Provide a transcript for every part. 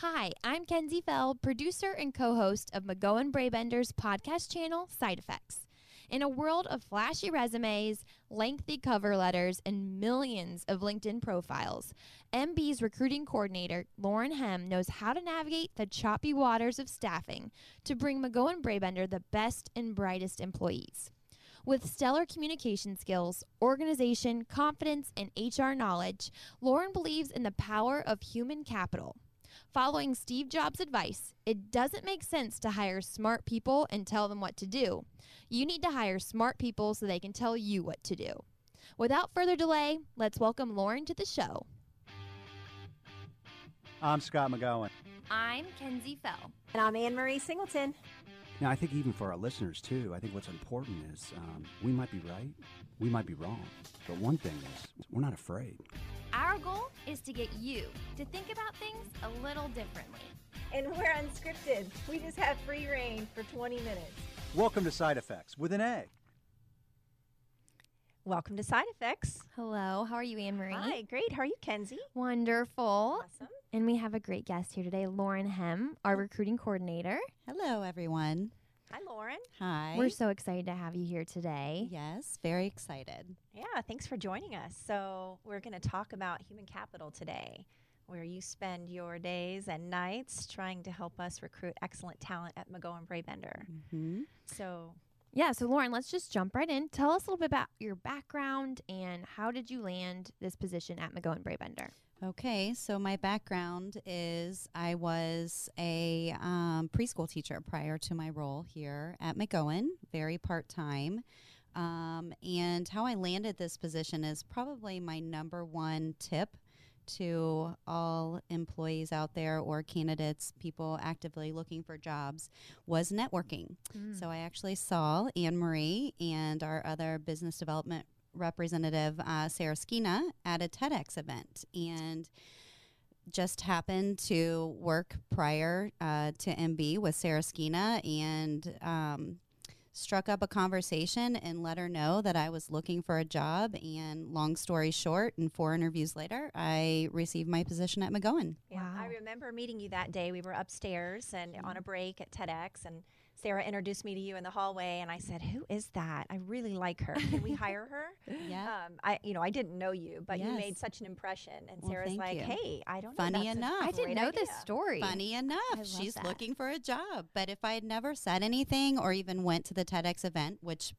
Hi, I'm Kenzie Fell, producer and co host of McGohan Brabender's podcast channel, Side Effects. In a world of flashy resumes, lengthy cover letters, and millions of LinkedIn profiles, MB's recruiting coordinator, Lauren Hem, knows how to navigate the choppy waters of staffing to bring McGohan Brabender the best and brightest employees. With stellar communication skills, organization, confidence, and HR knowledge, Lauren believes in the power of human capital. Following Steve Jobs' advice, it doesn't make sense to hire smart people and tell them what to do. You need to hire smart people so they can tell you what to do. Without further delay, let's welcome Lauren to the show. I'm Scott McGohan. I'm Kenzie Fell. And I'm Anne Marie Singleton. Now, I think even for our listeners too, I think what's important is um, we might be right, we might be wrong, but one thing is we're not afraid. Our goal is to get you to think about things a little differently. And we're unscripted. We just have free reign for 20 minutes. Welcome to Side Effects with an A. Welcome to Side Effects. Hello, how are you, Anne Marie? Hi, great. How are you, Kenzie? Wonderful. Awesome. And we have a great guest here today, Lauren Hem, our recruiting coordinator. Hello, everyone. Hi, Lauren. Hi. We're so excited to have you here today. yes, very excited. Yeah, thanks for joining us. So, we're going to talk about human capital today, where you spend your days and nights trying to help us recruit excellent talent at McGohan Brabender. hmm So, Yeah, so Lauren, let's just jump right in. Tell us a little bit about your background and how did you land this position at McGohan Brabender? Okay, so my background is I was a um, preschool teacher prior to my role here at McGohan, very part time. Um, and how I landed this position is probably my number one tip to all employees out there or candidates, people actively looking for jobs, was networking. So I actually saw Anne Marie and our other business development representative, uh, Sarah Skina, at a TEDx event. And just happened to work prior uh, to MB with Sarah Skina and um, struck up a conversation and let her know that I was looking for a job. And long story short, and four interviews later, I received my position at McGohan. yeah, I remember meeting you that day. We were upstairs and on a break at TEDx, and Sarah introduced me to you in the hallway, and I said, "Who is that? I really like her. Can we hire her?" Yeah. Um, I, you know, I didn't know you, but you made such an impression. And Well, Sarah's thank like, you. "Hey, I don't Funny know. that's a enough. I didn't great know this story. Funny enough, she's that. looking for a job. But if I had never said anything or even went to the TEDx event, which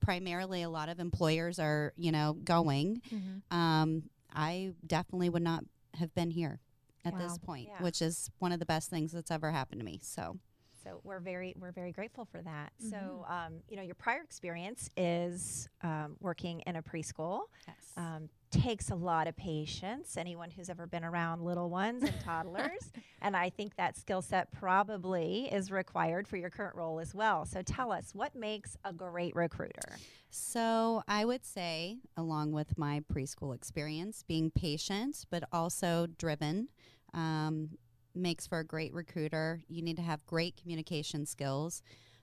primarily a lot of employers are, you know, going, Mhm. um, I definitely would not have been here at Wow. this point, Yeah. which is one of the best things that's ever happened to me. So, So we're very we're very grateful for that. So Mm-hmm. um, you know, your prior experience is um, working in a preschool. yes. Um, takes a lot of patience. Anyone who's ever been around little ones and toddlers, and I think that skill set probably is required for your current role as well. So tell us what makes a great recruiter. So I would say, along with my preschool experience, being patient but also driven um, makes for a great recruiter. You need to have great communication skills.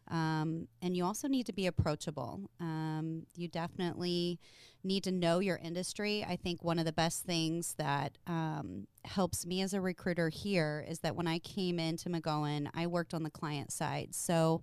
Um, and you also need to be approachable. Um, you definitely need to know your industry. I think one of the best things that um, helps me as a recruiter here is that when I came into McGohan, I worked on the client side. So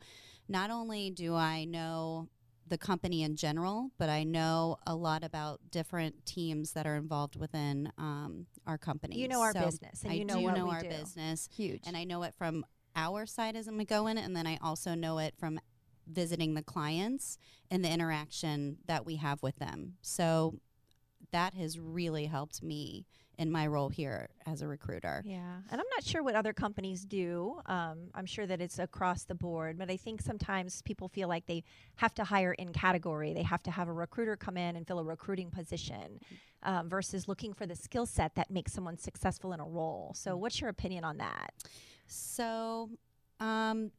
not only do I know the company in general, but I know a lot about different teams that are involved within um, our company. You know our So business, and I you know do what know we our do. business, Huge. and I know it from our side as a McGohan, and then I also know it from visiting the clients and the interaction that we have with them. So that has really helped me in my role here as a recruiter. Yeah, and I'm not sure what other companies do. Um, I'm sure that it's across the board, but I think sometimes people feel like they have to hire in category. They have to have a recruiter come in and fill a recruiting position um, versus looking for the skill set that makes someone successful in a role. So, what's your opinion on that? So, um,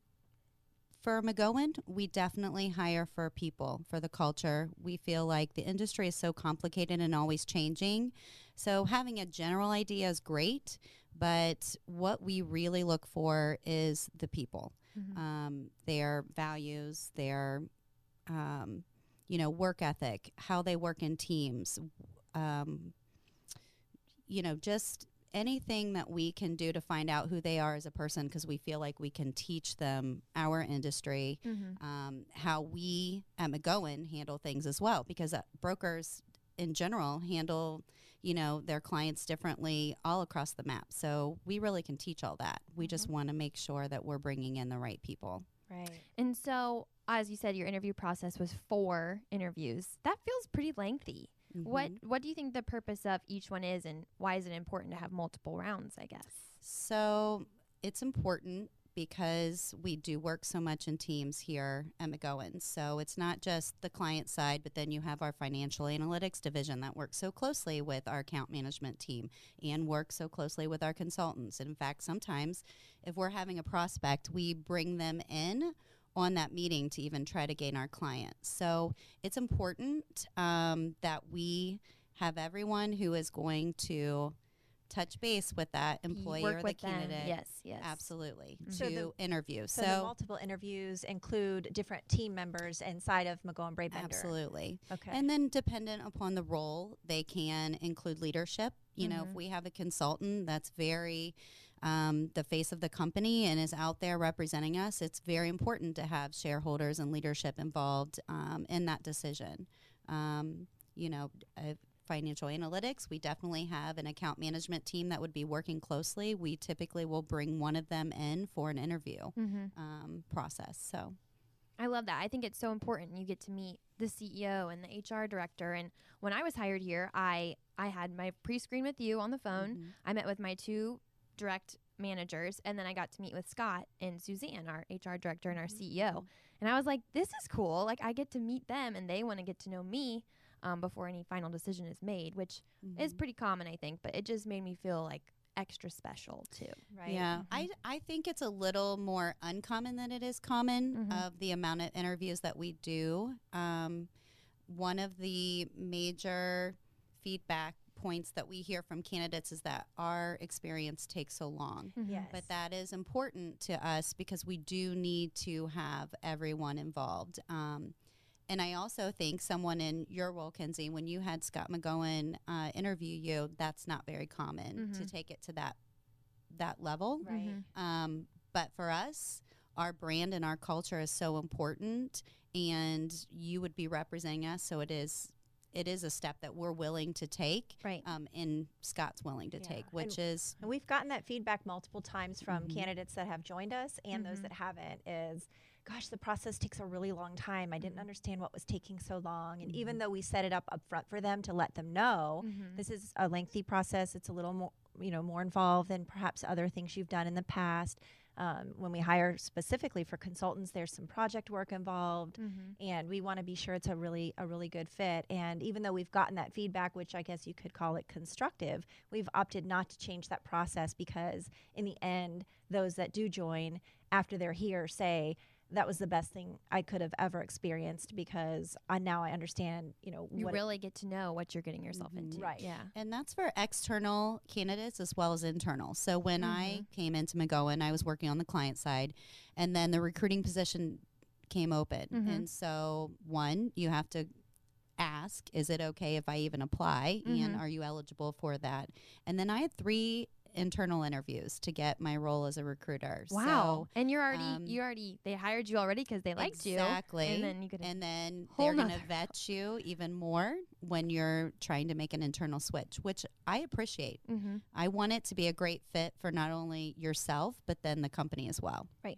for McGohan, we definitely hire for people, for the culture. We feel like the industry is so complicated and always changing. So, having a general idea is great, but what we really look for is the people, um, their values, their, um, you know, work ethic, how they work in teams, um, you know, just anything that we can do to find out who they are as a person, because we feel like we can teach them our industry, Mm-hmm. um, how we at McGohan handle things as well, because uh, brokers in general handle, you know, their clients differently all across the map. So we really can teach all that. We just Mm-hmm. want to make sure that we're bringing in the right people. Right. And so, as you said, your interview process was four interviews. That feels pretty lengthy. What Mhm. What do you think the purpose of each one is, and why is it important to have multiple rounds? I guess. So it's important because we do work so much in teams here at McGohan. So it's not just the client side, but then you have our financial analytics division that works so closely with our account management team and works so closely with our consultants. And in fact, sometimes if we're having a prospect, we bring them in on that meeting to even try to gain our clients. So it's important um, that we have everyone who is going to touch base with that You employee work or the with them. candidate. Yes. Yes. Absolutely. So to the- interview. So, So, the multiple interviews include different team members inside of McGohan Brabender. absolutely. Okay. And then dependent upon the role, they can include leadership. You know, Mhm. if we have a consultant that's very um, the face of the company and is out there representing us, it's very important to have shareholders and leadership involved um, in that decision. Um, you know, uh, financial analytics, we definitely have an account management team that would be working closely. We typically will bring one of them in for an interview Mm-hmm. um, process. So, I love that. I think it's so important. You get to meet the CEO and the HR director. And when I was hired here, I I had my pre-screen with you on the phone. mhm. I met with my two direct managers, and then I got to meet with Scott and Suzanne, our HR director and our CEO. And I was like, "This is cool. Like I get to meet them, and they want to get to know me um, before any final decision is made, which is Mhm. pretty common, I think. But it just made me feel like extra special too. right. Yeah, I, I think it's a little more uncommon than it is common Mhm. of the amount of interviews that we do. Um, one of the major feedback points that we hear from candidates is that our experience takes so long. Yes. But that is important to us because we do need to have everyone involved. Um, and I also think someone in your role, Kenzie, when you had Scott McGohan uh, interview you, that's not very common to Mhm. take it to that that level. Right. Mhm. Um, but for us, our brand and our culture is so important, and you would be representing us, so it is. It is a step that we're willing to take, Right. um, and Scott's willing to Yeah. take, And- which is And we've gotten that feedback multiple times from Mhm. candidates that have joined us and those Mhm. that haven't is gosh the process takes a really long time i didn't Mhm. understand what was taking so long and even Mhm. though we set it up up front for them to let them know Mhm. this is a lengthy process it's a little more you know more involved than perhaps other things you've done in the past um, when we hire specifically for consultants there's some project work involved Mhm. and we want to be sure it's a really a really good fit and even though we've gotten that feedback which i guess you could call it constructive we've opted not to change that process because in the end those that do join after they're here say that was the best thing i could have ever experienced because I, now i understand you know You what it- really get to know what you're getting yourself Mhm. into. Right. Yeah. And that's for external candidates as well as internal. So when I came into McGohan, I was working on the client side, and then the recruiting position came open. Mhm. And so, one, you have to ask, is it okay if I even apply? And Mhm. are you eligible for that? And then I had three internal interviews to get my role as a recruiter. Wow. and you're already um, you already they hired you already because they So liked you. exactly. And then you could and then they're going to nother vet you even more when you're trying to make an internal switch, which I appreciate. mm-hmm. I want it to be a great fit for not only yourself, but then the company as well. Yeah.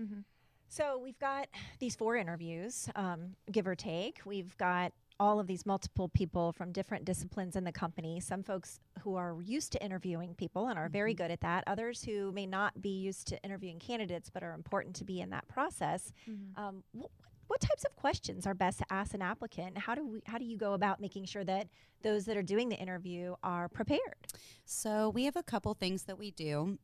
Mm-hmm. So we've got these four interviews, um, give or take. We've got all of these multiple people from different disciplines in the company. Some folks who are used to interviewing people and are very Mhm. good at that. Others who may not be used to interviewing candidates but are important to be in that process. Mm-hmm. Um, wh- what types of questions are best to ask an applicant? How do we? How do you go about making sure that those that are doing the interview are prepared? So we have a couple things that we do.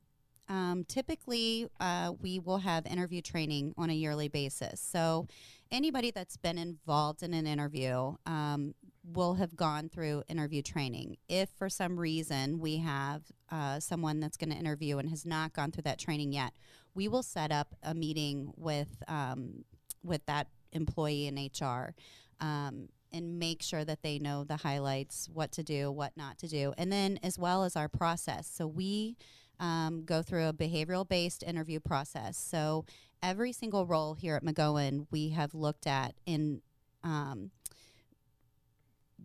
Um, typically, uh, we will have interview training on a yearly basis. So anybody that's been involved in an interview um, will have gone through interview training. If for some reason we have uh, someone that's going to interview and has not gone through that training yet, we will set up a meeting with um, with that employee in HR. Um, and make sure that they know the highlights, what to do, what not to do, and then as well as our process. So we um, go through a behavioral based interview process. So every single role here at McGohan, we have looked at in um,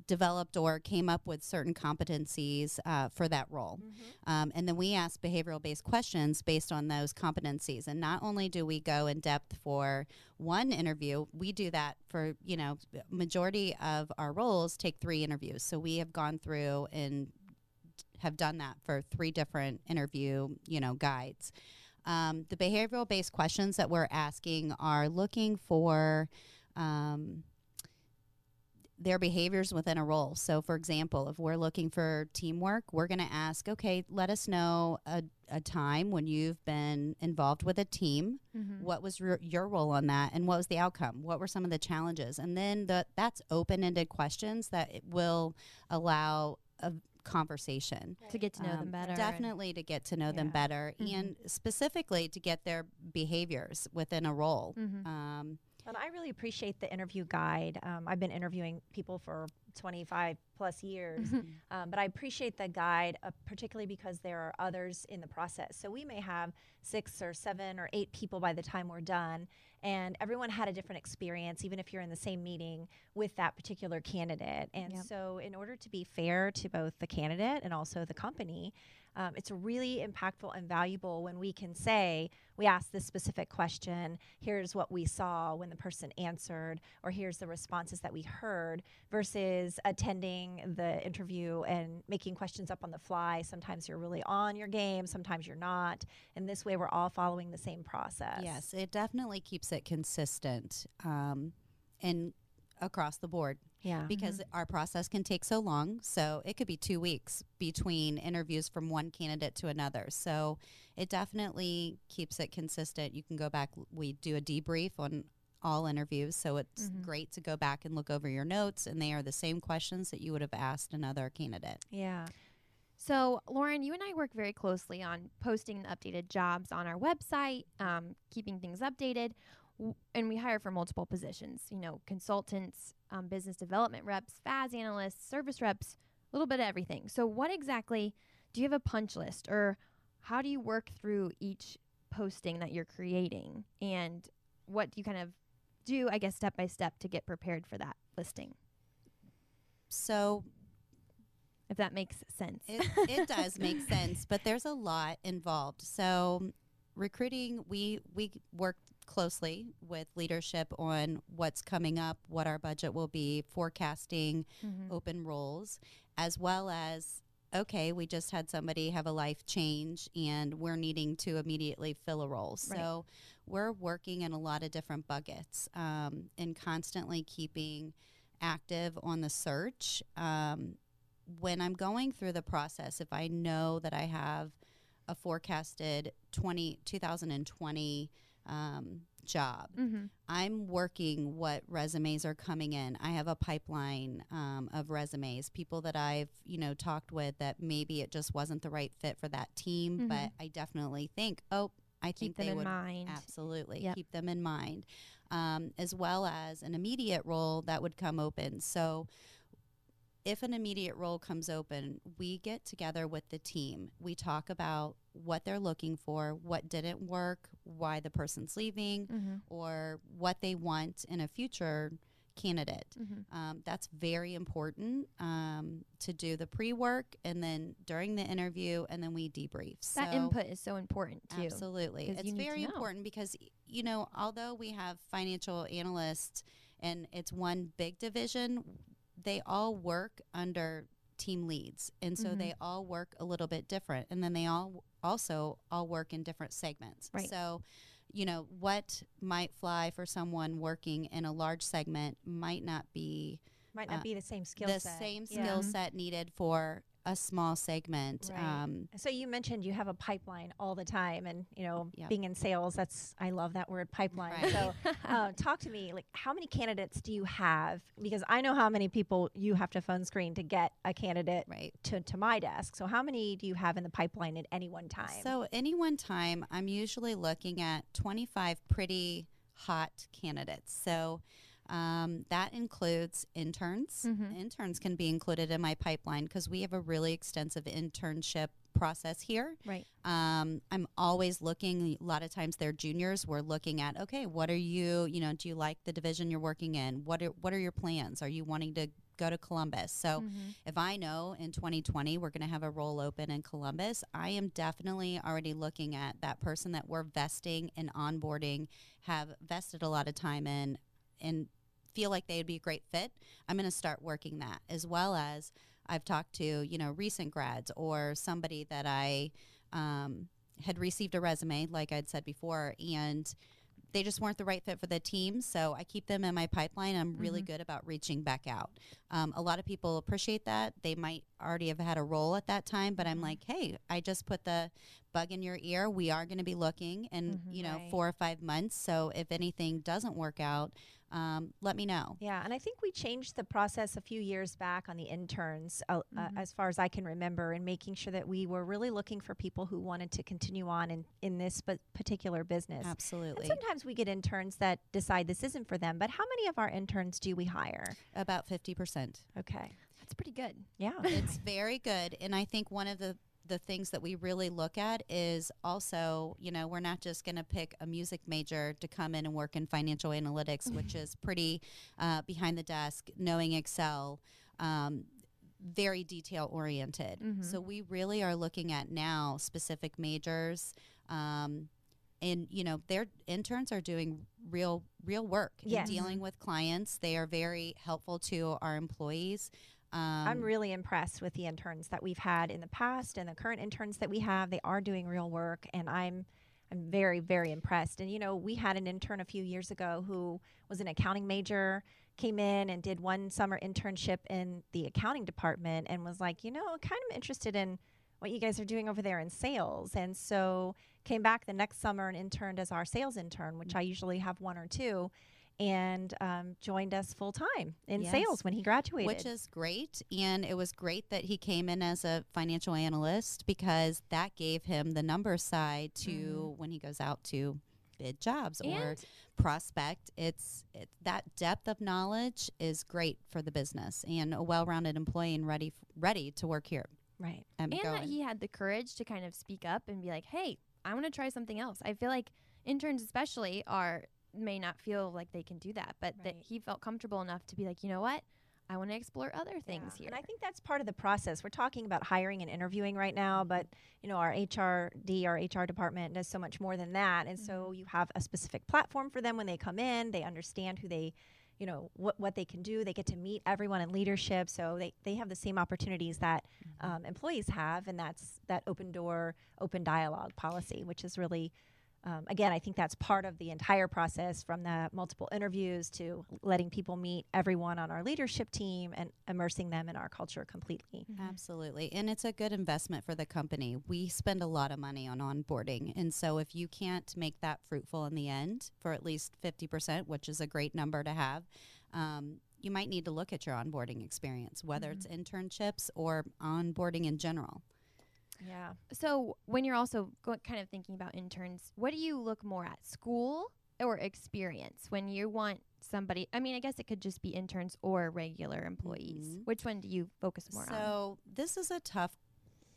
developed or came up with certain competencies uh, for that role. Um, and then we ask behavioral based questions based on those competencies. And not only do we go in depth for one interview, we do that for, you know, majority of our roles take three interviews. So we have gone through and have done that for three different interview, you know, guides. Um, the behavioral based questions that we're asking are looking for um, their behaviors within a role. So, for example, if we're looking for teamwork, we're going to ask, okay, let us know a, a time when you've been involved with a team. Mm-hmm. What was your, your role on that, and what was the outcome? What were some of the challenges? And then the, that's open ended questions that it will allow a conversation. to get to know them Um, better. Definitely to get to know them Yeah. better, Mhm. and specifically to get their behaviors within a role. Mhm. Um, And I really appreciate the interview guide. Um, I've been interviewing people for 25 plus years, um, but I appreciate the guide, uh, particularly because there are others in the process. So we may have six or seven or eight people by the time we're done, and everyone had a different experience, even if you're in the same meeting with that particular candidate. And Yep. so, in order to be fair to both the candidate and also the company, um, it's really impactful and valuable when we can say, we asked this specific question, here's what we saw when the person answered, or here's the responses that we heard, versus attending the interview and making questions up on the fly. Sometimes you're really on your game, sometimes you're not. And this way, we're all following the same process. Yes, it definitely keeps it consistent um, and across the board Yeah. because our process can take so long. So it could be two weeks between interviews from one candidate to another. So it definitely keeps it consistent. You can go back, we do a debrief on all interviews. So it's Mhm. great to go back and look over your notes, and they are the same questions that you would have asked another candidate. yeah. So, Lauren, you and I work very closely on posting the updated jobs on our website, um, keeping things updated, w- and we hire for multiple positions. You know, consultants, um, business development reps, FAS analysts, service reps, a little bit of everything. So, what exactly do you have a punch list, or how do you work through each posting that you're creating, and what do you kind of do, I guess, step by step to get prepared for that listing, So if that makes sense? It, it does make sense, but there's a lot involved. So, recruiting, we we work closely with leadership on what's coming up, what our budget will be, forecasting Mhm. open roles, as well as okay, we just had somebody have a life change and we're needing to immediately fill a role. Right. So, we're working in a lot of different buckets um, and constantly keeping active on the search. Um, when I'm going through the process, if I know that I have a forecasted 20, 2020 um, job, Mm-hmm. I'm working what resumes are coming in. I have a pipeline um, of resumes, people that I've you know talked with that maybe it just wasn't the right fit for that team, Mhm. but I definitely think, oh, I Keep think them they in would mind. Absolutely. Yep. Keep them in mind. Um, as well as an immediate role that would come open. So, if an immediate role comes open, we get together with the team. We talk about what they're looking for, what didn't work, why the person's leaving, Mm-hmm. or what they want in a future candidate. Mm-hmm. Um, that's very important um, to do the pre work and then during the interview, and then we debrief. That So- input is so important too. Absolutely. It's you need to very important because, you know, although we have financial analysts and it's one big division, they all work under team leads. And so Mhm. they all work a little bit different. And then they all also all work in different segments. Right. So, you know, what might fly for someone working in a large segment might not be Might not Uh, be the same skill the set. same Yeah. skill set needed for a small segment. Right. Um, So you mentioned you have a pipeline all the time, and you know, Yep. being in sales, that's I love that word pipeline. Right. So, uh, talk to me. Like, how many candidates do you have? Because I know how many people you have to phone screen to get a candidate right. to to my desk. So, how many do you have in the pipeline at any one time? So, any one time, I'm usually looking at 25 pretty hot candidates. So, Um, that includes interns. Mhm. Interns can be included in my pipeline because we have a really extensive internship process here. Right. Um, I'm always looking. A lot of times they're juniors. We're looking at okay, what are you? You know, do you like the division you're working in? What are what are your plans? Are you wanting to go to Columbus? So Mhm. if I know in 2020 we're going to have a role open in Columbus, I am definitely already looking at that person that we're vesting and onboarding, have vested a lot of time in, and feel like they would be a great fit. I'm going to start working that as well as I've talked to, you know, recent grads or somebody that I um, had received a resume, like I'd said before, and they just weren't the right fit for the team. So I keep them in my pipeline. I'm really Mhm. good about reaching back out. Um, a lot of people appreciate that. They might already have had a role at that time, but I'm Mhm. like, hey, I just put the bug in your ear. We are going to be looking in, Mhm. you know, Right. four or five months. So if anything doesn't work out, um, let me know. Yeah, and I think we changed the process a few years back on the interns, uh, uh, Mhm. as far as I can remember, and making sure that we were really looking for people who wanted to continue on in, in this sp- particular business. And Absolutely. sometimes we get interns that decide this isn't for them, but how many of our interns do we hire? About 50%. Okay. That's pretty good. Yeah. it's very good and i think one of the the things that we really look at is also you know we're not just going to pick a music major to come in and work in financial analytics which is pretty uh, behind the desk knowing excel um, very detail oriented Mhm. so we really are looking at now specific majors um, and you know their interns are doing real real work Yes. dealing with clients they are very helpful to our employees um, I'm really impressed with the interns that we've had in the past and the current interns that we have. They are doing real work and I'm I'm very very impressed. And you know, we had an intern a few years ago who was an accounting major, came in and did one summer internship in the accounting department and was like, "You know, kind of interested in what you guys are doing over there in sales." And so came back the next summer and interned as our sales intern, which I usually have one or two. And um, joined us full time in Yes. sales when he graduated. which is great. And it was great that he came in as a financial analyst because that gave him the number side to when he goes out to bid jobs or prospect. It's it, that depth of knowledge is great for the business and a well-rounded employee and ready f- ready to work here. right. at and that he had the courage to kind of speak up and be like, "Hey, I want to try something else." I feel like interns, especially, are may not feel like they can do that, but that he felt comfortable enough to be like, "You know what? I want to explore other things Yeah, here." And I think that's part of the process. We're talking about hiring and interviewing right now, mm-hmm. but you know, our HRD, our HR department does so much more than that. And so mm-hmm. you have a specific platform for them when they come in. They understand who they, you know, what what they can do. They get to meet everyone in leadership, so they they have the same opportunities that mm-hmm. um, employees have, and that's that open door, open dialogue policy, which is really. Um, again, I think that's part of the entire process from the multiple interviews to letting people meet everyone on our leadership team and immersing them in our culture completely. Mhm. Absolutely. And it's a good investment for the company. We spend a lot of money on onboarding. And so if you can't make that fruitful in the end for at least 50%, which is a great number to have, um, you might need to look at your onboarding experience, whether it's internships or onboarding in general. Yeah. So, when you're also go- kind of thinking about interns, what do you look more at, school or experience? When you want somebody, I mean, I guess it could just be interns or regular employees. Mhm. Which one do you focus more on? So this is a tough,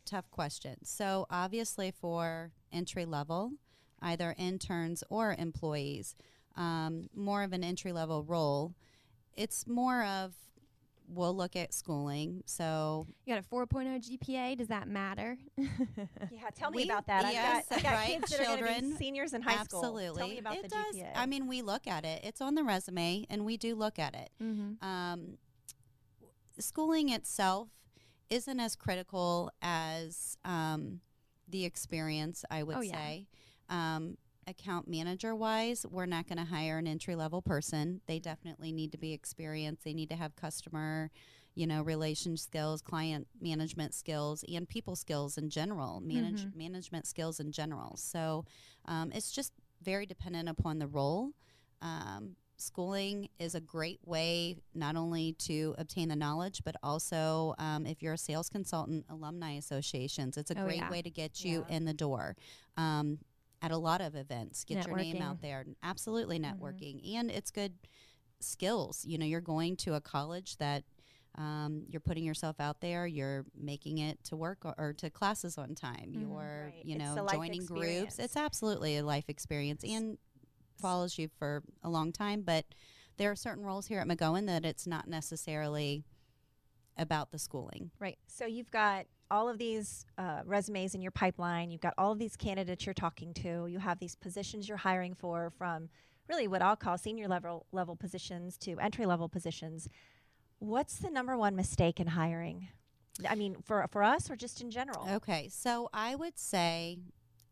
tough question. So obviously for entry level, either interns or employees, um, more of an entry level role. It's more of we'll look at schooling. So You got a 4.0 GPA. Does that matter? Yeah, tell me We- about that. yes, I've got, I've got right, kids that are going to be children. seniors in high absolutely, school. Tell me about it the does. GPA. I mean, we look at it. It's on the resume, and we do look at it. mm-hmm. um, schooling itself isn't as critical as um, the experience, I would Oh, yeah. say. Um, account manager wise, we're not going to hire an entry level person. They definitely need to be experienced. They need to have customer, you know, relation skills, client management skills, and people skills in general, manage, Mhm. management skills in general. So um, it's just very dependent upon the role. Um, schooling is a great way not only to obtain the knowledge, but also um, if you're a sales consultant, alumni associations, it's a Oh, great yeah. way to get you Yeah. in the door. Um, at a lot of events, get your name out there. Absolutely Mhm. networking, and it's good skills. You know, you're going to a college that um, you're putting yourself out there. You're making it to work or, or to classes on time. Mhm. You're, Right. you know, the life joining groups. It's absolutely a life experience and follows you for a long time. But there are certain roles here at McGohan that it's not necessarily about the schooling. Right. So you've got all of these uh, resumes in your pipeline. You've got all of these candidates you're talking to. You have these positions you're hiring for, from really what I'll call senior level level positions to entry level positions. What's the number one mistake in hiring? I mean, for for us or just in general? Okay, so I would say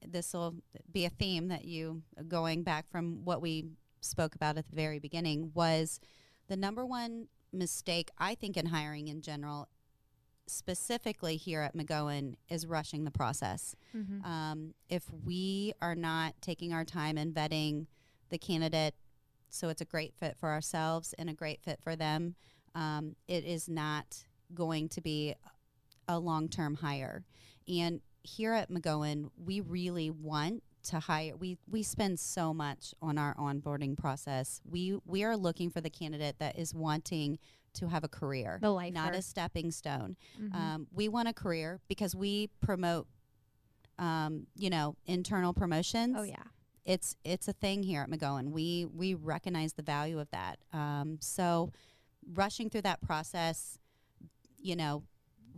this will be a theme that you going back from what we spoke about at the very beginning was the number one mistake I think in hiring in general, specifically here at McGohan, is rushing the process. Mm-hmm. Um, if we are not taking our time and vetting the candidate so it's a great fit for ourselves and a great fit for them, um, it is not going to be a long term hire. And here at McGohan, we really want to hire we we spend so much on our onboarding process. We we are looking for the candidate that is wanting to have a career, The lifer. not a stepping stone. Mhm. Um, we want a career because we promote, um, you know, internal promotions. oh yeah. it's it's a thing here at McGohan. We we recognize the value of that. Um, so rushing through that process, you know,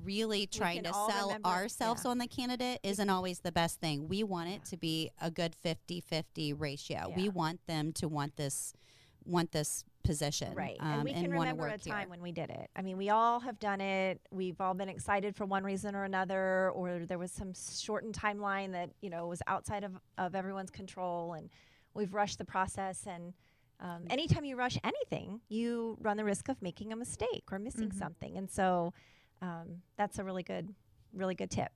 really trying to sell remember- ourselves yeah. on the candidate isn't always the best thing. We want it to be a good 50-50 ratio. Yeah. We want them to want this want this position. Right. um, and we can remember a work here. time when we did it. I mean, we all have done it. We've all been excited for one reason or another, or there was some shortened timeline that, you know, was outside of, of everyone's control. And we've rushed the process. And um, anytime you rush anything, you run the risk of making a mistake or missing Mhm. something. And so um, that's a really good, really good tip.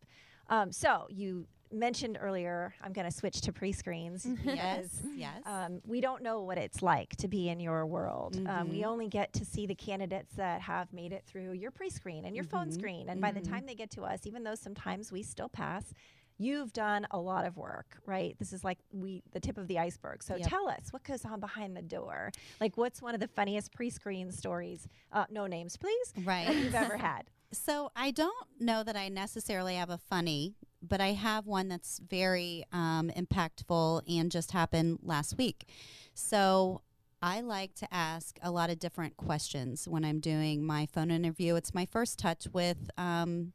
Um, so you mentioned earlier, I'm going to switch to pre screens. Yes, yes. um, we don't know what it's like to be in your world. Um, we Mhm. only get to see the candidates that have made it through your pre screen and your phone Mhm. screen. And by the Mhm. time they get to us, even though sometimes we still pass, you've done a lot of work, right? This is like we the tip of the iceberg. So Yep. tell us what goes on behind the door. Like, what's one of the funniest pre screen stories? Uh, no names, please. right. That you've ever had. So I don't know that I necessarily have a funny, but I have one that's very um, impactful and just happened last week. So I like to ask a lot of different questions when I'm doing my phone interview. It's my first touch with. Um,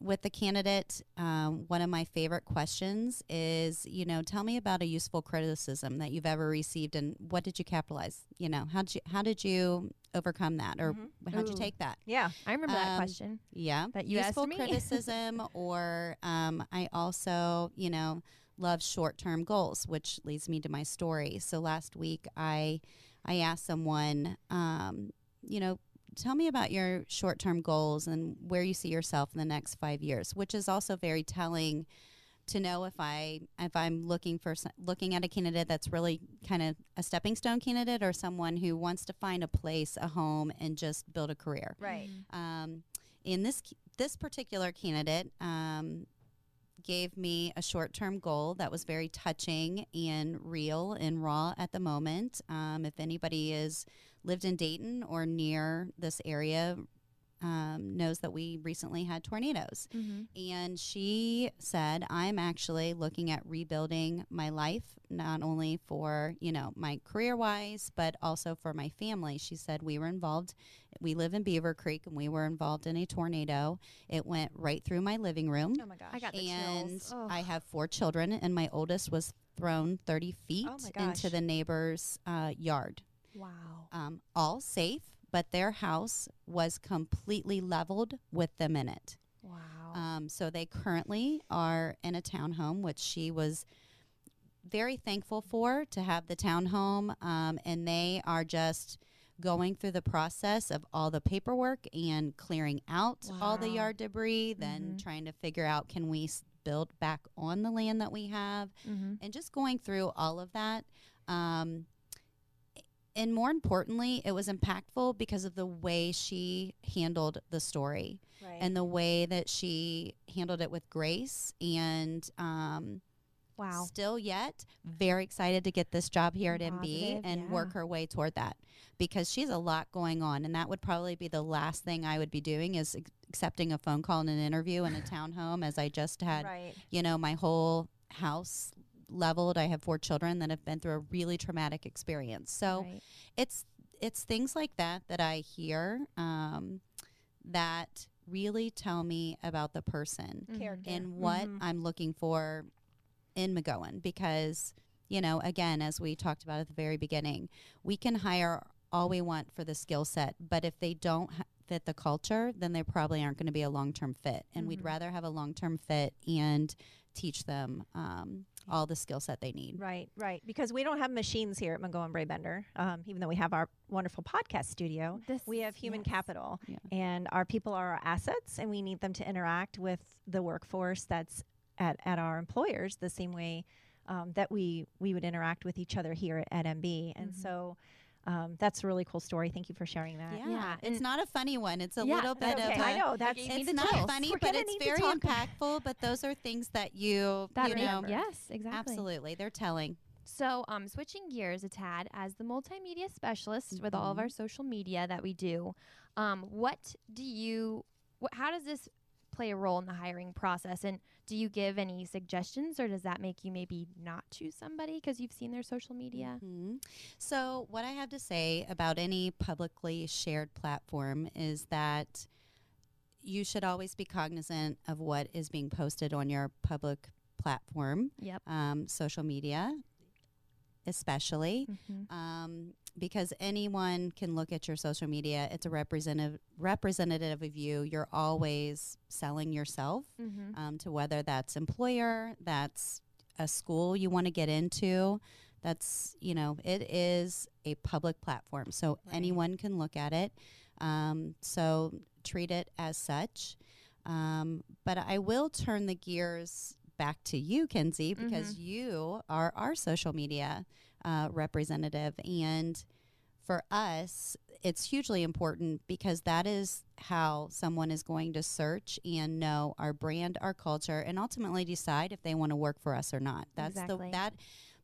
with the candidate, um, one of my favorite questions is, you know, tell me about a useful criticism that you've ever received, and what did you capitalize? You know, how did you how did you overcome that, or Mhm. how did you take that? Yeah. I remember that Um, question. Yeah, That useful criticism, or um, I also, you know, love short-term goals, which leads me to my story. So last week, I I asked someone, um, you know, tell me about your short-term goals and where you see yourself in the next five years, which is also very telling to know if I if I'm looking for looking at a candidate that's really kind of a stepping stone candidate or someone who wants to find a place, a home, and just build a career. Right. Um, in this this particular candidate um, gave me a short term goal that was very touching and real and raw at the moment. Um, if anybody is lived in Dayton or near this area. Um, knows that we recently had tornadoes. Mm-hmm. And she said, I'm actually looking at rebuilding my life, not only for, you know, my career wise, but also for my family. She said, We were involved, we live in Beavercreek, and we were involved in a tornado. It went right through my living room. Oh my gosh. I got the and chills. Ugh. I have four children, and my oldest was thrown 30 feet Oh into the neighbor's uh, yard. Wow. Um, all safe, but their house was completely leveled with them in it. Wow. Um, so they currently are in a townhome, which she was very thankful for to have the townhome. Um, and they are just going through the process of all the paperwork and clearing out all the yard debris, then Mhm. trying to figure out can we build back on the land that we have, mm-hmm. and just going through all of that. Um, and more importantly, it was impactful because of the way she handled the story right. and the way that she handled it with grace and um, Wow. Still yet, very excited to get this job here at MB Positive, and yeah. work her way toward that because she's a lot going on. And that would probably be the last thing I would be doing is ac- accepting a phone call and an interview in a townhome as I just had, right. you know, my whole house leveled. I have four children that have been through a really traumatic experience. So Right. it's it's things like that that I hear um, that really tell me about the person Mhm. Character. and what Mhm. I'm looking for in McGohan because you know again as we talked about at the very beginning we can hire all we want for the skill set but if they don't ha- fit the culture then they probably aren't going to be a long-term fit and we'd Mhm. rather have a long-term fit and teach them um, all the skill set they need Right, right. Because we don't have machines here at McGohan Brabender, um, even though we have our wonderful podcast studio. This, We have human yes. capital, Yeah. and our people are our assets, and we need them to interact with the workforce that's at, at our employers the same way um, that we we would interact with each other here at, at MB. And Mhm. so um, that's a really cool story. Thank you for sharing that. yeah, Yeah, it's and- not a funny one it's a Yeah, little bit okay, of I a- know that's it's not chills. funny We're but it's very impactful but those are things that you That you make- know yes, exactly. absolutely they're telling So, um, switching gears a tad, as the multimedia specialist with all of Mhm. our social media that we do, um, what do you, wh- how does this play a role in the hiring process? And do you give any suggestions, or does that make you maybe not choose somebody because you've seen their social media? Mhm. So, what I have to say about any publicly shared platform is that you should always be cognizant of what is being posted on your public platform, Yep. um, social media, especially. Mm-hmm. Um, because anyone can look at your social media. It's a representative representative of you. You're always selling yourself Mm-hmm. um, to whether that's employer, that's a school you want to get into. That's, you know, it is a public platform. So Right. anyone can look at it. Um, so treat it as such. Um, but I will turn the gears back to you, Kenzie, because you are our social media uh, representative. And for us, it's hugely important because that is how someone is going to search and know our brand, our culture, and ultimately decide if they want to work for us or not. That's Exactly. the that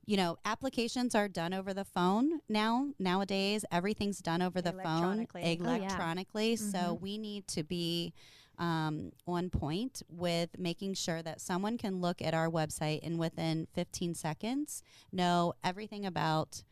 you know, applications are done over the phone now. Nowadays, everything's done over the phone Electronically. Oh, yeah. electronically. So Mhm. we need to be um, on point with making sure that someone can look at our website and within 15 seconds know everything about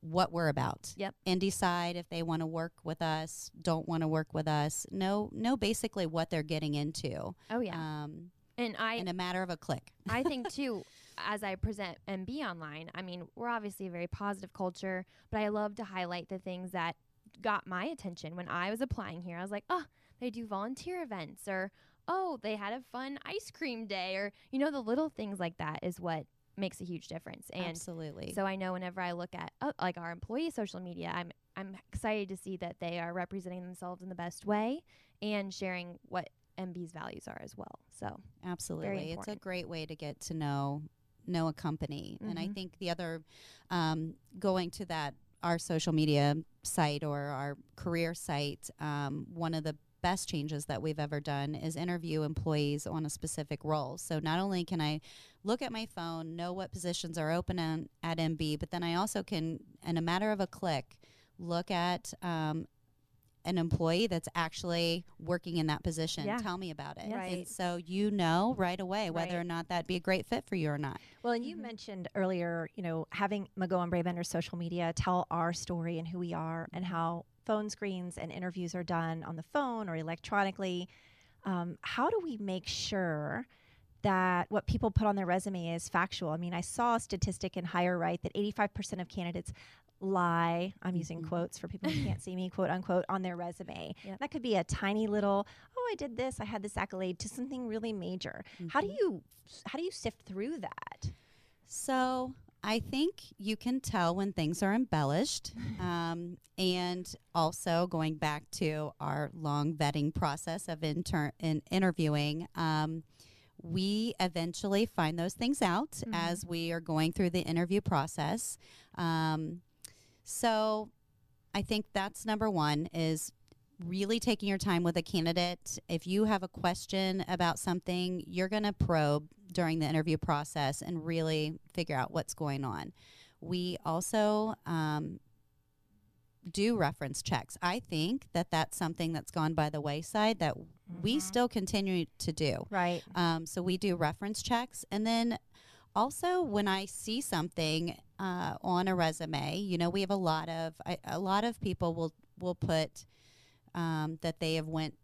what we're about Yep. and decide if they want to work with us don't want to work with us know know basically what they're getting into Oh yeah. um, and I in a matter of a click I think too, as I present MB online, I mean, we're obviously a very positive culture, but I love to highlight the things that got my attention when I was applying here. I was like, oh, they do volunteer events, or oh, they had a fun ice cream day, or you know, the little things like that is what makes a huge difference. And absolutely so I know whenever I look at uh, like our employee social media, I'm I'm excited to see that they are representing themselves in the best way and sharing what MB's values are as well. So Absolutely. It's a great way to get to know know a company. And I Mhm. think the other um, going to that our social media site or our career site, um, one of the best changes that we've ever done is interview employees on a specific role. So not only can I look at my phone, know what positions are open on, at MB, but then I also can, in a matter of a click, look at um, an employee that's actually working in that position. Yeah. Tell me about it. Yes. Right. And so you know right away whether Right. or not that'd be a great fit for you or not. Well, and you Mhm. mentioned earlier, you know, having McGohan Brabender social media tell our story and who we are and how phone screens and interviews are done on the phone or electronically. Um, how do we make sure that what people put on their resume is factual? I mean, I saw a statistic in HireRight that 85% of candidates lie, I'm using Mhm. quotes for people who can't see me, quote unquote, on their resume. Yep. That could be a tiny little, oh, I did this, I had this accolade, to something really major. How do Mhm. you how do you sift through that? So I think you can tell when things are embellished. Um, and also going back to our long vetting process of inter- in interviewing, um, we eventually find those things out Mhm. as we are going through the interview process. Um, so I think that's number one is really taking your time with a candidate. If you have a question about something, you're going to probe during the interview process and really figure out what's going on. We also um, do reference checks. I think that that's something that's gone by the wayside that we Mhm. still continue to do. Right. Um, so we do reference checks. And then also when I see something uh, on a resume, you know, we have a lot of I, a lot of people will will put um, that they have went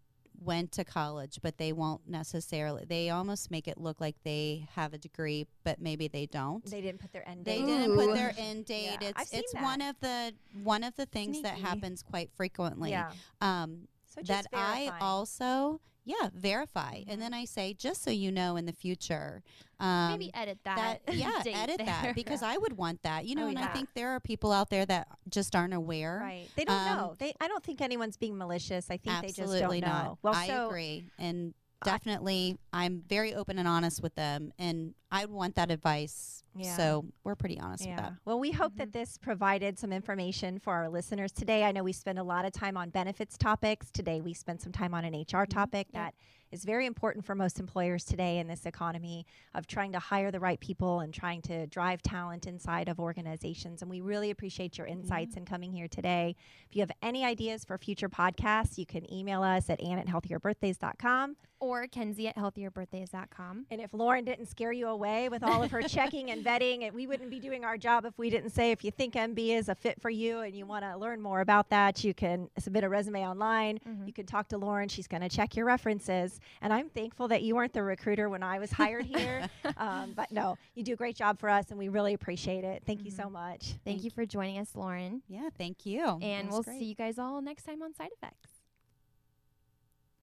went to college, but they won't necessarily. They almost make it look like they have a degree, but maybe they don't. They didn't put their end They date. didn't put their end date. Yeah, It's it's that. one of the one of the things that happens quite frequently. Yeah. Um, So that I also yeah verify, Mhm. and then I say just so you know in the future. Um, Maybe edit that. that yeah edit there. that because I would want that you know Oh, and I think there are people out there that just aren't aware. Right. They don't Um, know. They. I don't think anyone's being malicious. I think they just don't Absolutely know. Well, I so agree, and I- definitely I'm very open and honest with them, and I want that advice. Yeah. So we're pretty honest with Yeah. that. Well, we hope that mm-hmm. this provided some information for our listeners today. I know we spend a lot of time on benefits topics. Today, we spent some time on an HR mm-hmm. topic Yeah. that is very important for most employers today in this economy of trying to hire the right people and trying to drive talent inside of organizations. And we really appreciate your insights mm-hmm. in coming here today. If you have any ideas for future podcasts, you can email us at ann at healthierbirthdays.com. or Kenzie at healthierbirthdays.com. And if Lauren didn't scare you away with all of her checking and vetting, and we wouldn't be doing our job if we didn't say if you think MB is a fit for you and you want to learn more about that, you can submit a resume online. Mhm. You can talk to Lauren. She's going to check your references. And I'm thankful that you weren't the recruiter when I was hired here. um, but no, you do a great job for us, and we really appreciate it. Thank you so much. Thank you for joining us, Lauren. Yeah, thank you. And we'll great. see you guys all next time on Side Effects.